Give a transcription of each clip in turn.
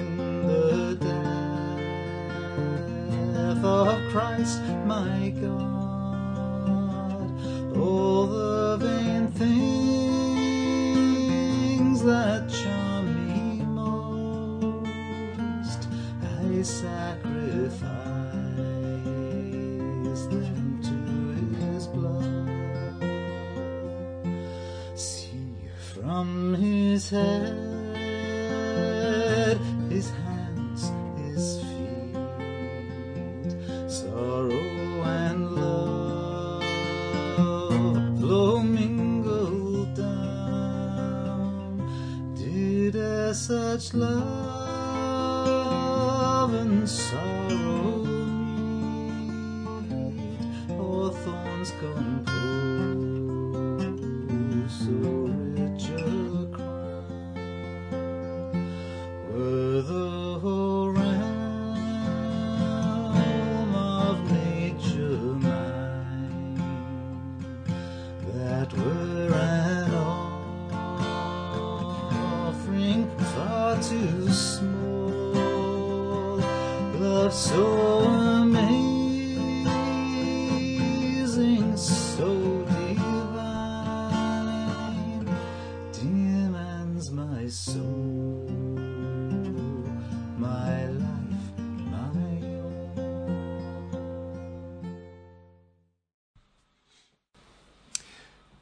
in the death of Christ my God. All the vain things that charm me most, I sacrifice them to His blood. See from His head,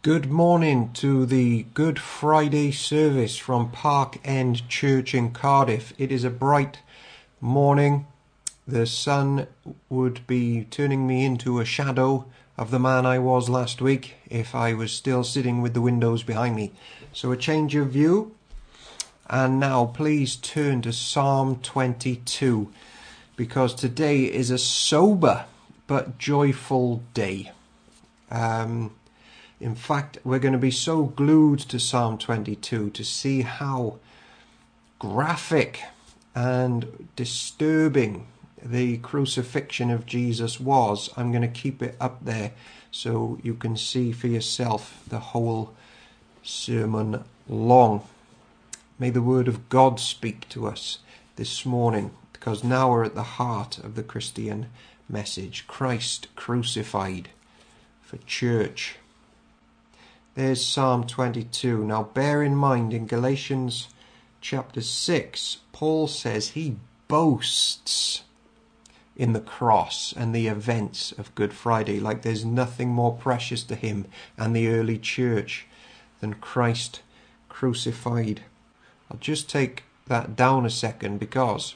Good morning to the Good Friday service from Park End Church in Cardiff. It is a bright morning. The sun would be turning me into a shadow of the man I was last week if I was still sitting with the windows behind me. So a change of view. And now please turn to Psalm 22 because today is a sober but joyful day. Um, in fact, we're going to be so glued to Psalm 22 to see how graphic and disturbing the crucifixion of Jesus was. I'm going to keep it up there so you can see for yourself the whole sermon long. May the word of God speak to us this morning because now we're at the heart of the Christian message Christ crucified for church. There's Psalm 22. Now bear in mind in Galatians chapter 6, Paul says he boasts in the cross and the events of Good Friday, like there's nothing more precious to him and the early church than Christ crucified. I'll just take that down a second because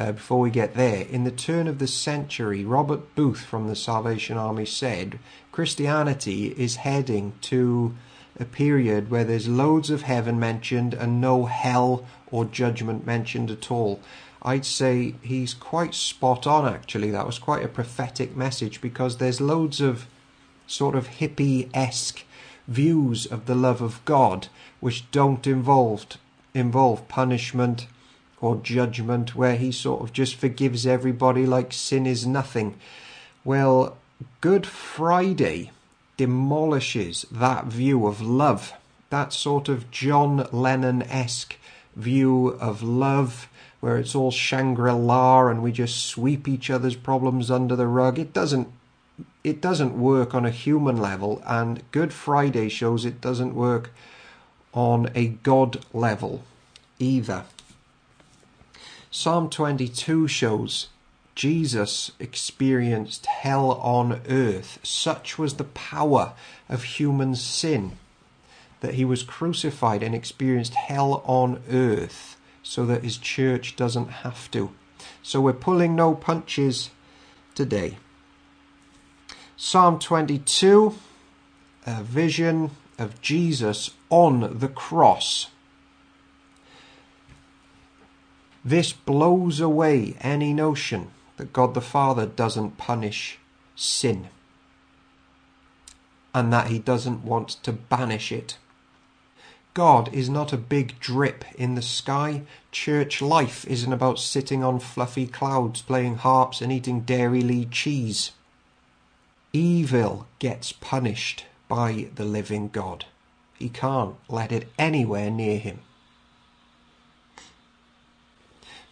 uh, before we get there, in the turn of the century, Robert Booth from the Salvation Army said Christianity is heading to a period where there's loads of heaven mentioned and no hell or judgment mentioned at all. I'd say he's quite spot on actually. That was quite a prophetic message because there's loads of sort of hippie esque views of the love of God which don't involve involve punishment or judgment where he sort of just forgives everybody like sin is nothing. Well, Good Friday demolishes that view of love, that sort of John Lennon esque view of love where it's all Shangri La and we just sweep each other's problems under the rug. It doesn't it doesn't work on a human level and Good Friday shows it doesn't work on a God level either. Psalm 22 shows Jesus experienced hell on earth. Such was the power of human sin that he was crucified and experienced hell on earth so that his church doesn't have to. So we're pulling no punches today. Psalm 22, a vision of Jesus on the cross. This blows away any notion that God the Father doesn't punish sin and that he doesn't want to banish it. God is not a big drip in the sky. Church life isn't about sitting on fluffy clouds, playing harps, and eating Dairylea cheese. Evil gets punished by the living God. He can't let it anywhere near him.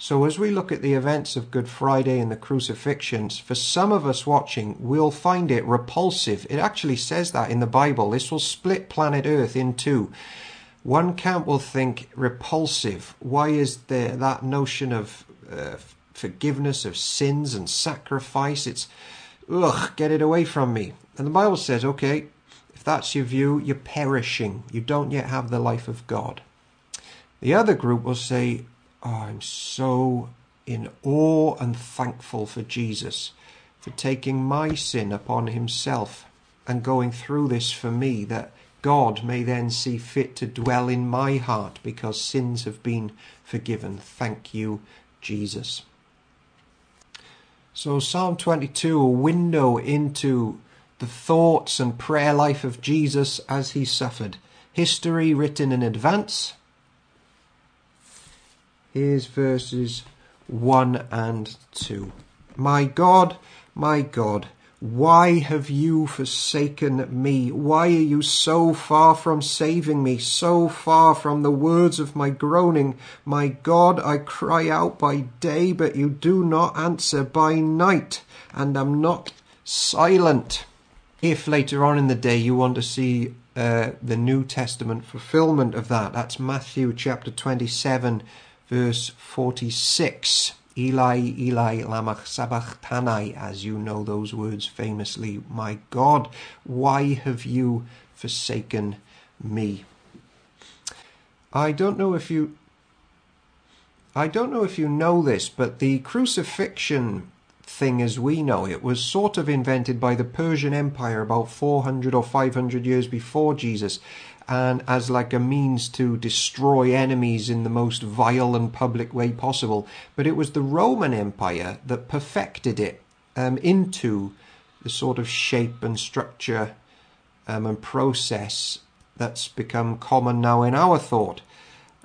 So, as we look at the events of Good Friday and the crucifixions, for some of us watching, we'll find it repulsive. It actually says that in the Bible. This will split planet Earth in two. One camp will think repulsive. Why is there that notion of uh, forgiveness of sins and sacrifice? It's, ugh, get it away from me. And the Bible says, okay, if that's your view, you're perishing. You don't yet have the life of God. The other group will say, I'm so in awe and thankful for Jesus for taking my sin upon himself and going through this for me that God may then see fit to dwell in my heart because sins have been forgiven. Thank you, Jesus. So, Psalm 22, a window into the thoughts and prayer life of Jesus as he suffered. History written in advance Here's verses 1 and 2. My God, my God, why have you forsaken me? Why are you so far from saving me, so far from the words of my groaning? My God, I cry out by day, but you do not answer, by night, and am not silent. If later on in the day you want to see uh, the New Testament fulfillment of that, that's Matthew chapter 27 verse 46. Eli, Eli, lama sabachthani, as you know those words famously. My God, why have you forsaken me? I don't know if you I don't know if you know this, but the crucifixion thing as we know it was sort of invented by the Persian Empire about 400 or 500 years before Jesus and as like a means to destroy enemies in the most vile and public way possible. But it was the Roman Empire that perfected it um, into the sort of shape and structure um, and process that's become common now in our thought.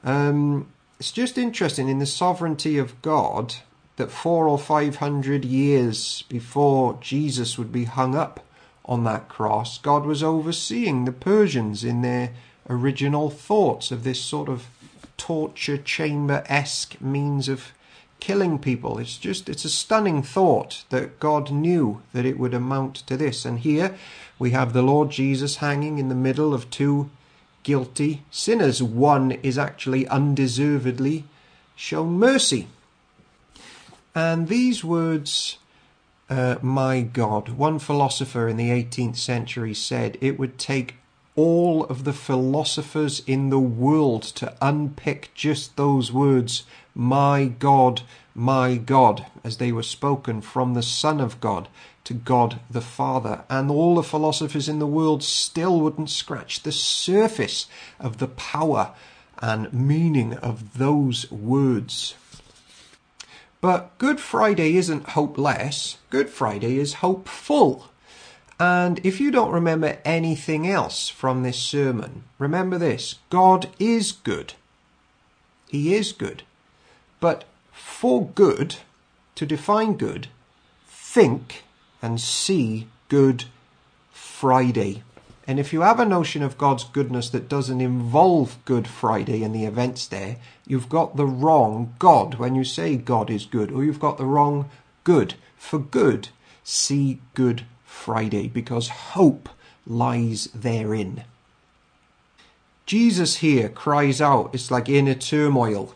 Um, it's just interesting in the sovereignty of God that four or five hundred years before Jesus would be hung up on that cross, God was overseeing the Persians in their original thoughts of this sort of torture chamber esque means of killing people. It's just, it's a stunning thought that God knew that it would amount to this. And here we have the Lord Jesus hanging in the middle of two guilty sinners. One is actually undeservedly shown mercy. And these words uh, my God. One philosopher in the 18th century said it would take all of the philosophers in the world to unpick just those words, my God, my God, as they were spoken from the Son of God to God the Father. And all the philosophers in the world still wouldn't scratch the surface of the power and meaning of those words. But Good Friday isn't hopeless. Good Friday is hopeful. And if you don't remember anything else from this sermon, remember this God is good. He is good. But for good, to define good, think and see Good Friday. And if you have a notion of God's goodness that doesn't involve Good Friday and the events there, you've got the wrong God when you say God is good, or you've got the wrong good. For good, see Good Friday, because hope lies therein. Jesus here cries out, it's like inner turmoil.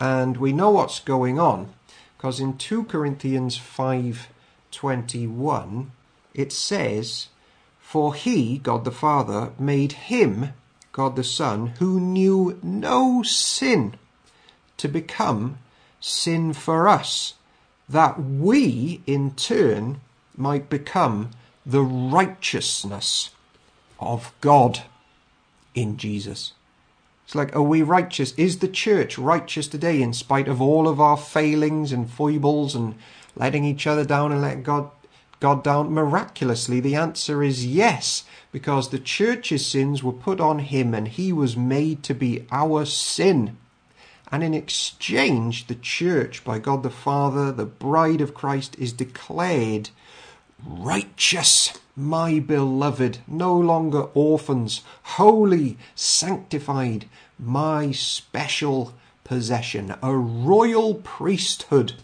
And we know what's going on, because in 2 Corinthians 5:21 it says, for he, God the Father, made him, God the Son, who knew no sin, to become sin for us, that we in turn might become the righteousness of God in Jesus. It's like, are we righteous? Is the church righteous today in spite of all of our failings and foibles and letting each other down and letting God, God down? Miraculously, the answer is yes, because the church's sins were put on him and he was made to be our sin. And in exchange, the church, by God the Father, the bride of Christ, is declared righteous, my beloved, no longer orphans, holy, sanctified, my special possession, a royal priesthood,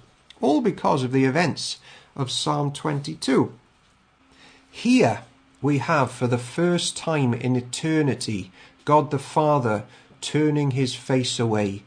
all because of the events of Psalm 22. Here we have, for the first time in eternity, God the Father turning his face away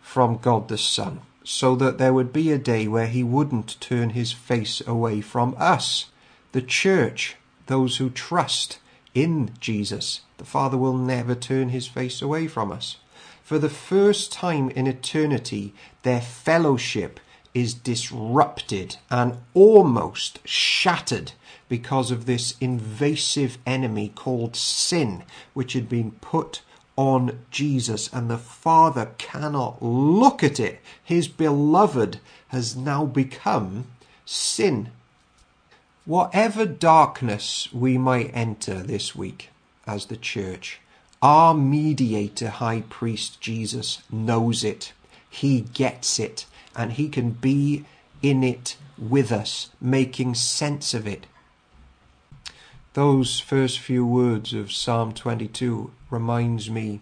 from God the Son, so that there would be a day where he wouldn't turn his face away from us, the church, those who trust in Jesus. The Father will never turn his face away from us. For the first time in eternity, their fellowship is disrupted and almost shattered because of this invasive enemy called sin, which had been put on Jesus, and the Father cannot look at it. His beloved has now become sin. Whatever darkness we might enter this week as the church, our mediator, high priest Jesus, knows it. He gets it, and he can be in it with us, making sense of it. Those first few words of Psalm 22 reminds me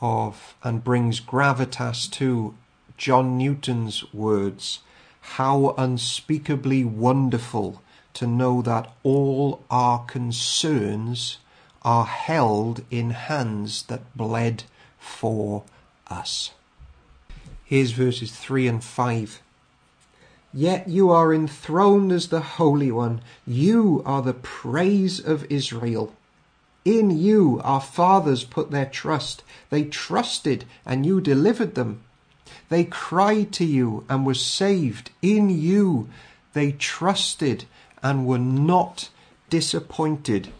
of and brings gravitas to John Newton's words how unspeakably wonderful to know that all our concerns are held in hands that bled for us. Here's verses 3 and 5. Yet you are enthroned as the Holy One. You are the praise of Israel. In you our fathers put their trust. They trusted and you delivered them. They cried to you and were saved. In you they trusted and were not disappointed.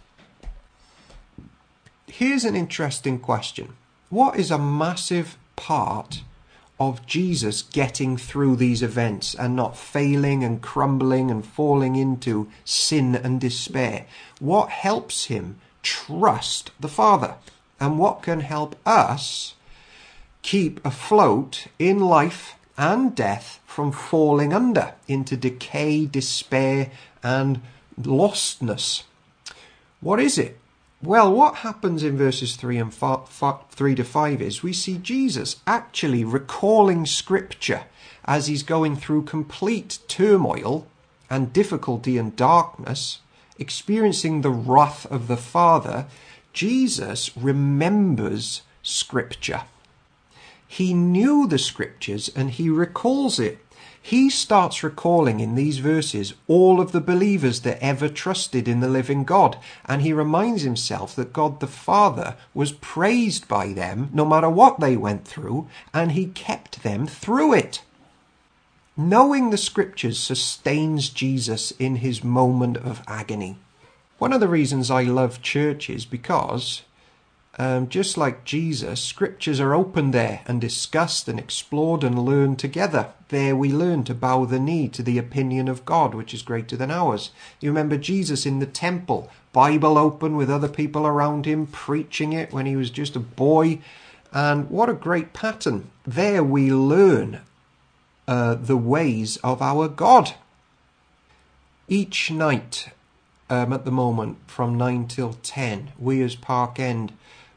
Here's an interesting question. What is a massive part of Jesus getting through these events and not failing and crumbling and falling into sin and despair? What helps him trust the Father? And what can help us keep afloat in life and death from falling under into decay, despair, and lostness? What is it? Well, what happens in verses 3 and 3 to 5 is we see Jesus actually recalling scripture as he's going through complete turmoil and difficulty and darkness, experiencing the wrath of the Father. Jesus remembers scripture. He knew the scriptures and he recalls it he starts recalling in these verses all of the believers that ever trusted in the living God, and he reminds himself that God the Father was praised by them no matter what they went through, and he kept them through it. Knowing the scriptures sustains Jesus in his moment of agony. One of the reasons I love church is because um, just like Jesus, scriptures are opened there and discussed and explored and learned together. There we learn to bow the knee to the opinion of God, which is greater than ours. You remember Jesus in the temple, Bible open with other people around him, preaching it when he was just a boy. And what a great pattern. There we learn uh, the ways of our God. Each night, um, at the moment, from 9 till 10, we as Park End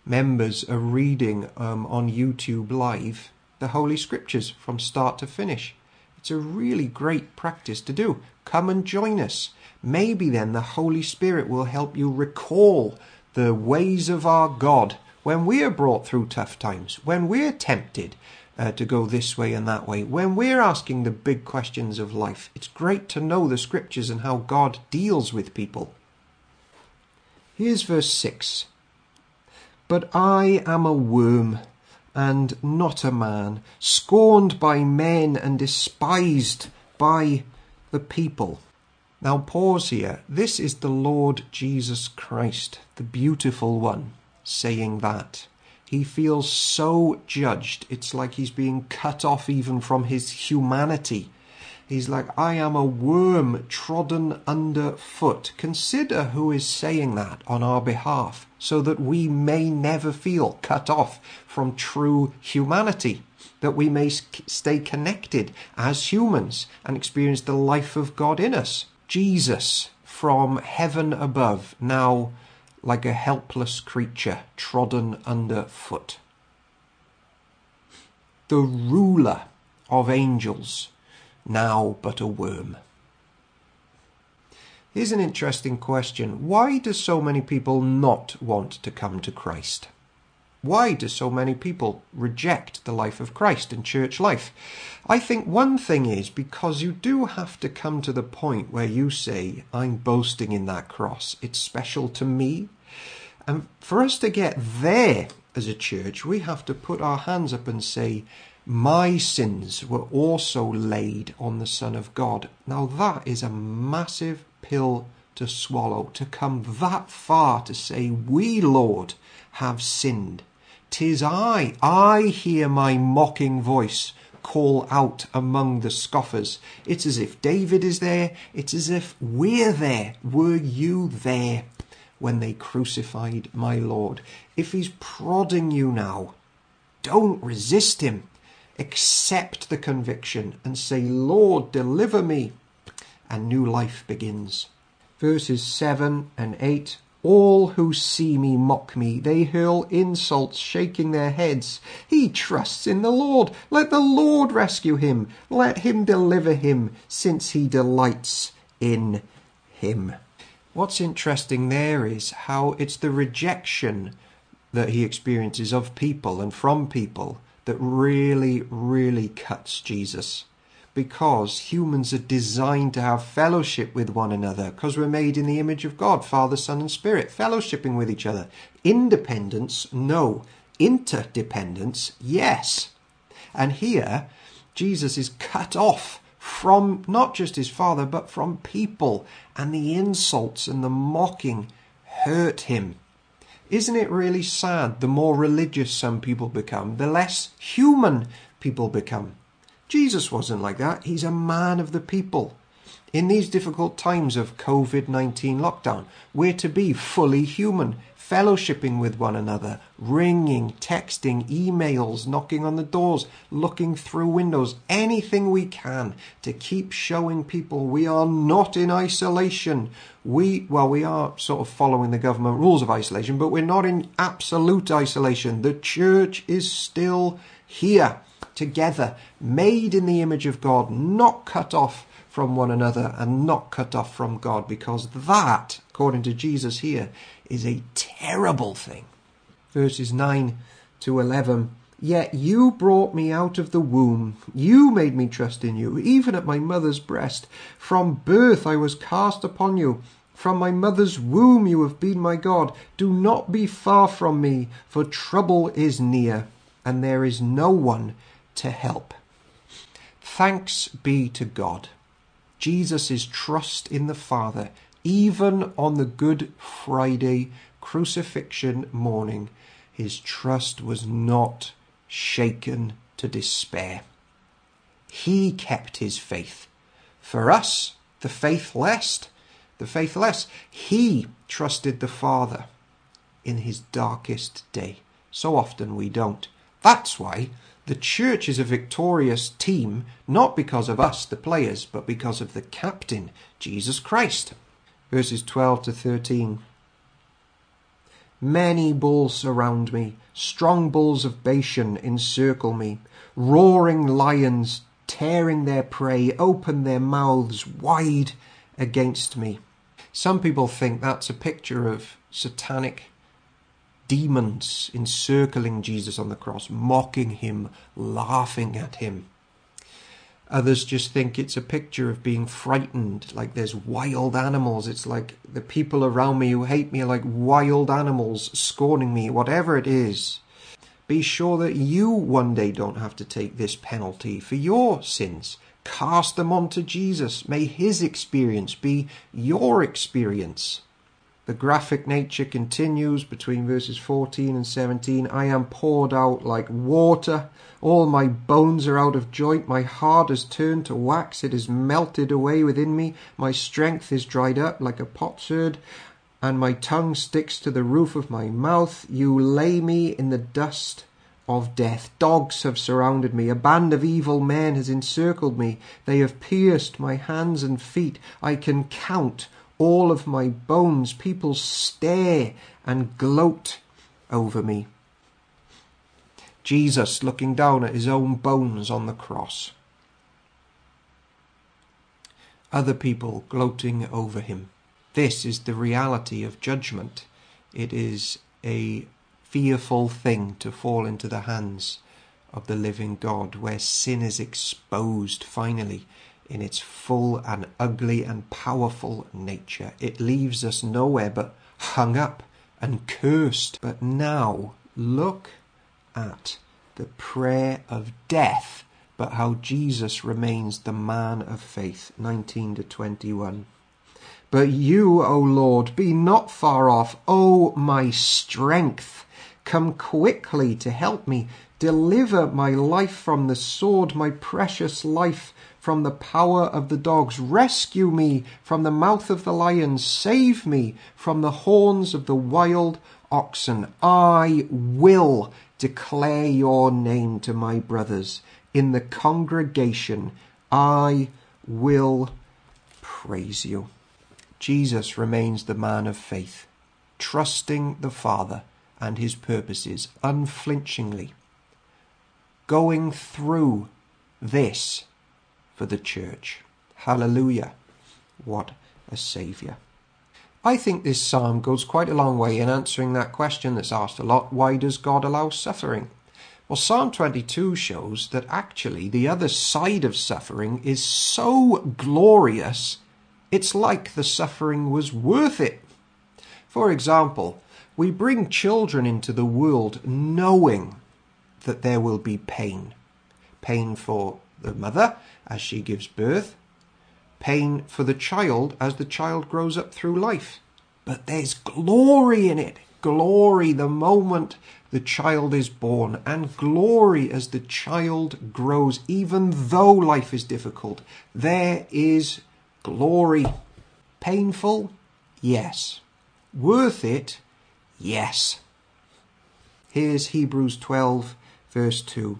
members are reading um, on YouTube live the Holy Scriptures from start to finish. It's a really great practice to do. Come and join us. Maybe then the Holy Spirit will help you recall the ways of our God when we are brought through tough times, when we're tempted uh, to go this way and that way, when we're asking the big questions of life. It's great to know the Scriptures and how God deals with people. Here's verse 6 but I am a worm and not a man, scorned by men and despised by the people. Now, pause here. This is the Lord Jesus Christ, the beautiful one, saying that. He feels so judged, it's like he's being cut off even from his humanity. He's like, I am a worm trodden underfoot. Consider who is saying that on our behalf, so that we may never feel cut off from true humanity, that we may stay connected as humans and experience the life of God in us. Jesus from heaven above, now like a helpless creature trodden underfoot. The ruler of angels, now but a worm. Here's an interesting question. Why do so many people not want to come to Christ? Why do so many people reject the life of Christ and church life? I think one thing is because you do have to come to the point where you say, I'm boasting in that cross. It's special to me. And for us to get there as a church, we have to put our hands up and say, My sins were also laid on the Son of God. Now, that is a massive pill to swallow, to come that far to say, We, Lord, have sinned. Tis I, I hear my mocking voice call out among the scoffers. It's as if David is there, it's as if we're there. Were you there when they crucified my Lord? If he's prodding you now, don't resist him. Accept the conviction and say, Lord, deliver me. And new life begins. Verses 7 and 8 all who see me mock me. They hurl insults, shaking their heads. He trusts in the Lord. Let the Lord rescue him. Let him deliver him, since he delights in him. What's interesting there is how it's the rejection that he experiences of people and from people that really, really cuts Jesus because humans are designed to have fellowship with one another because we're made in the image of God, Father, Son, and Spirit, fellowshipping with each other. Independence, no. Interdependence, yes. And here, Jesus is cut off from not just his Father, but from people, and the insults and the mocking hurt him. Isn't it really sad? The more religious some people become, the less human people become. Jesus wasn't like that. He's a man of the people. In these difficult times of COVID 19 lockdown, we're to be fully human, fellowshipping with one another, ringing, texting, emails, knocking on the doors, looking through windows, anything we can to keep showing people we are not in isolation. We, well, we are sort of following the government rules of isolation, but we're not in absolute isolation. The church is still here together, made in the image of God, not cut off from one another and not cut off from God, because that, according to Jesus here, is a terrible thing. Verses 9 to 11. Yet you brought me out of the womb. You made me trust in you, even at my mother's breast. From birth I was cast upon you. From my mother's womb you have been my God. Do not be far from me, for trouble is near, and there is no one to help. Thanks be to God. Jesus' trust in the Father, even on the Good Friday crucifixion morning, his trust was not shaken to despair. He kept his faith. For us, the faithless, the faithless, he trusted the Father in his darkest day. So often we don't. That's why the church is a victorious team, not because of us, the players, but because of the captain, Jesus Christ. Verses 12 to 13. Many bulls surround me, strong bulls of Bashan encircle me, roaring lions tearing their prey open their mouths wide against me. Some people think that's a picture of satanic demons encircling Jesus on the cross, mocking him, laughing at him. Others just think it's a picture of being frightened, like there's wild animals. It's like the people around me who hate me are like wild animals scorning me, whatever it is. Be sure that you one day don't have to take this penalty for your sins. Cast them onto Jesus. May his experience be your experience. The graphic nature continues between verses 14 and 17. I am poured out like water. All my bones are out of joint. My heart has turned to wax. It is melted away within me. My strength is dried up like a potsherd, and my tongue sticks to the roof of my mouth. You lay me in the dust of death. Dogs have surrounded me. A band of evil men has encircled me. They have pierced my hands and feet. I can count all of my bones. People stare and gloat over me. Jesus looking down at his own bones on the cross. Other people gloating over him. This is the reality of judgment. It is a fearful thing to fall into the hands of the living God, where sin is exposed finally in its full and ugly and powerful nature. It leaves us nowhere but hung up and cursed. But now look at the prayer of death, but how Jesus remains the man of faith. 19 to 21. But you, O Lord, be not far off, O my strength. Come quickly to help me. Deliver my life from the sword, my precious life from the power of the dogs. Rescue me from the mouth of the lion. Save me from the horns of the wild oxen. I will declare your name to my brothers. In the congregation, I will praise you. Jesus remains the man of faith, trusting the Father and his purposes unflinchingly, going through this for the church. Hallelujah. What a Saviour. I think this psalm goes quite a long way in answering that question that's asked a lot why does God allow suffering? Well, Psalm 22 shows that actually the other side of suffering is so glorious, it's like the suffering was worth it. For example, we bring children into the world knowing that there will be pain. Pain for the mother as she gives birth, pain for the child as the child grows up through life. But there's glory in it. Glory the moment the child is born, and glory as the child grows, even though life is difficult. There is glory. Painful? Yes. Worth it? Yes. Here's Hebrews 12, verse 2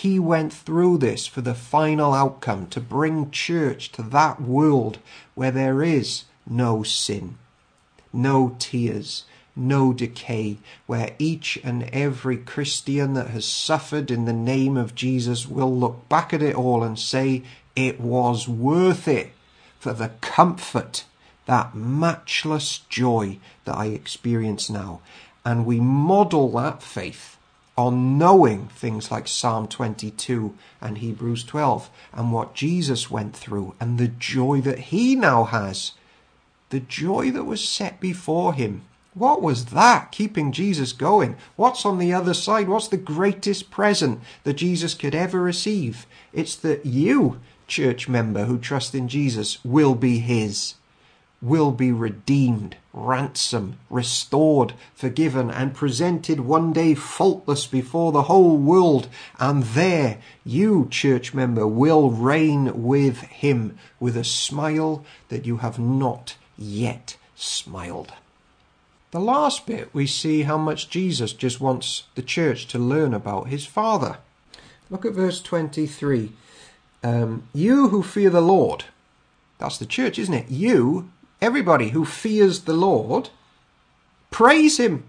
He went through this for the final outcome to bring church to that world where there is no sin, no tears, no decay, where each and every Christian that has suffered in the name of Jesus will look back at it all and say, It was worth it for the comfort, that matchless joy that I experience now. And we model that faith on knowing things like Psalm 22 and Hebrews 12 and what Jesus went through and the joy that he now has. The joy that was set before him. What was that keeping Jesus going? What's on the other side? What's the greatest present that Jesus could ever receive? It's that you, church member who trust in Jesus, will be his will be redeemed, ransomed, restored, forgiven, and presented one day faultless before the whole world. And there you, church member, will reign with him with a smile that you have not yet smiled. The last bit, we see how much Jesus just wants the church to learn about his Father. Look at verse 23. Um, you who fear the Lord, that's the church, isn't it? You everybody who fears the Lord, praise him.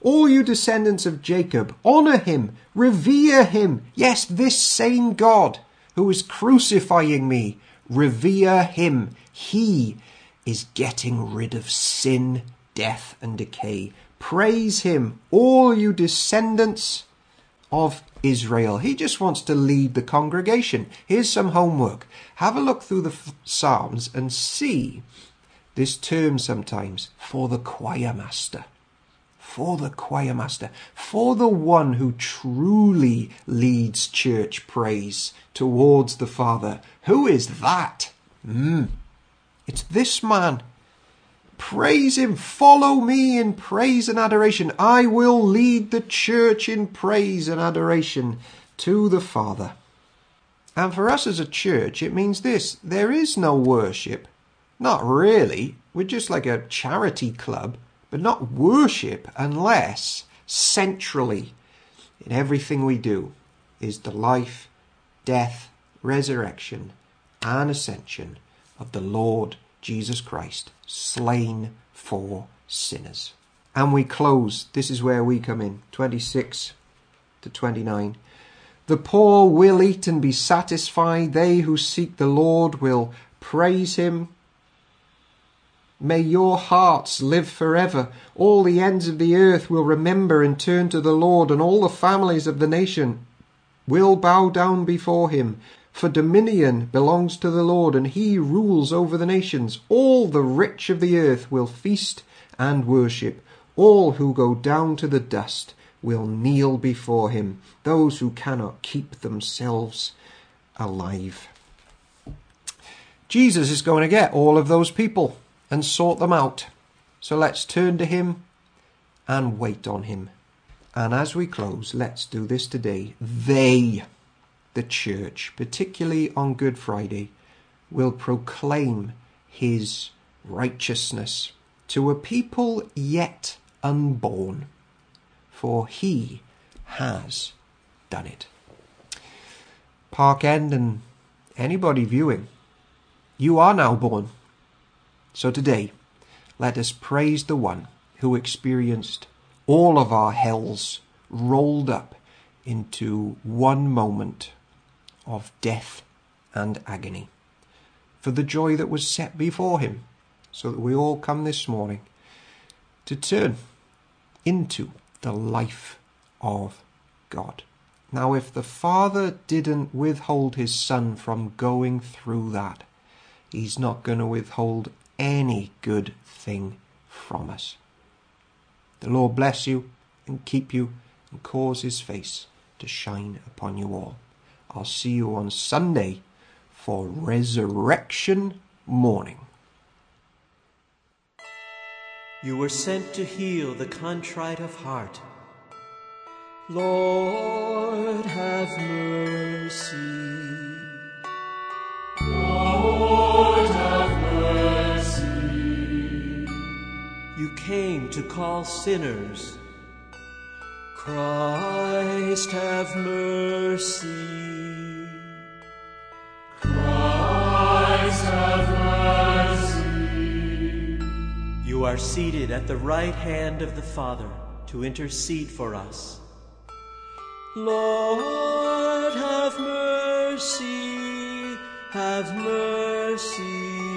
All you descendants of Jacob, honor him, revere him. Yes, this same God who is crucifying me. Revere him. He is getting rid of sin, death, and decay. Praise him, all you descendants of Israel. He just wants to lead the congregation. Here's some homework. Have a look through the Psalms and see this term sometimes for the choir master. For the choir master. For the one who truly leads church praise towards the Father. Who is that? Mm. It's this man. Praise him. Follow me in praise and adoration. I will lead the church in praise and adoration to the Father. And for us as a church, it means this there is no worship. Not really. We're just like a charity club, but not worship unless centrally in everything we do is the life, death, resurrection, and ascension of the Lord Jesus Christ, slain for sinners. And we close, this is where we come in, 26 to 29. The poor will eat and be satisfied. They who seek the Lord will praise him. May your hearts live forever. All the ends of the earth will remember and turn to the Lord, and all the families of the nation will bow down before him. For dominion belongs to the Lord, and he rules over the nations. All the rich of the earth will feast and worship. All who go down to the dust will kneel before him, those who cannot keep themselves alive. Jesus is going to get all of those people and sort them out. So let's turn to him and wait on him. And as we close, let's do this today. They, the church, particularly on Good Friday, will proclaim his righteousness to a people yet unborn, for he has done it. Park End and anybody viewing, you are now born. So today, let us praise the one who experienced all of our hells rolled up into one moment of death and agony for the joy that was set before him, so that we all come this morning to turn into the life of God. Now, if the Father didn't withhold his Son from going through that, he's not going to withhold any good thing from us. The Lord bless you and keep you and cause his face to shine upon you all. I'll see you on Sunday for resurrection morning. You were sent to heal the contrite of heart. Lord, have mercy. Lord, came to call sinners. Christ, have mercy. Christ, have mercy. You are seated at the right hand of the Father to intercede for us. Lord, have mercy, have mercy.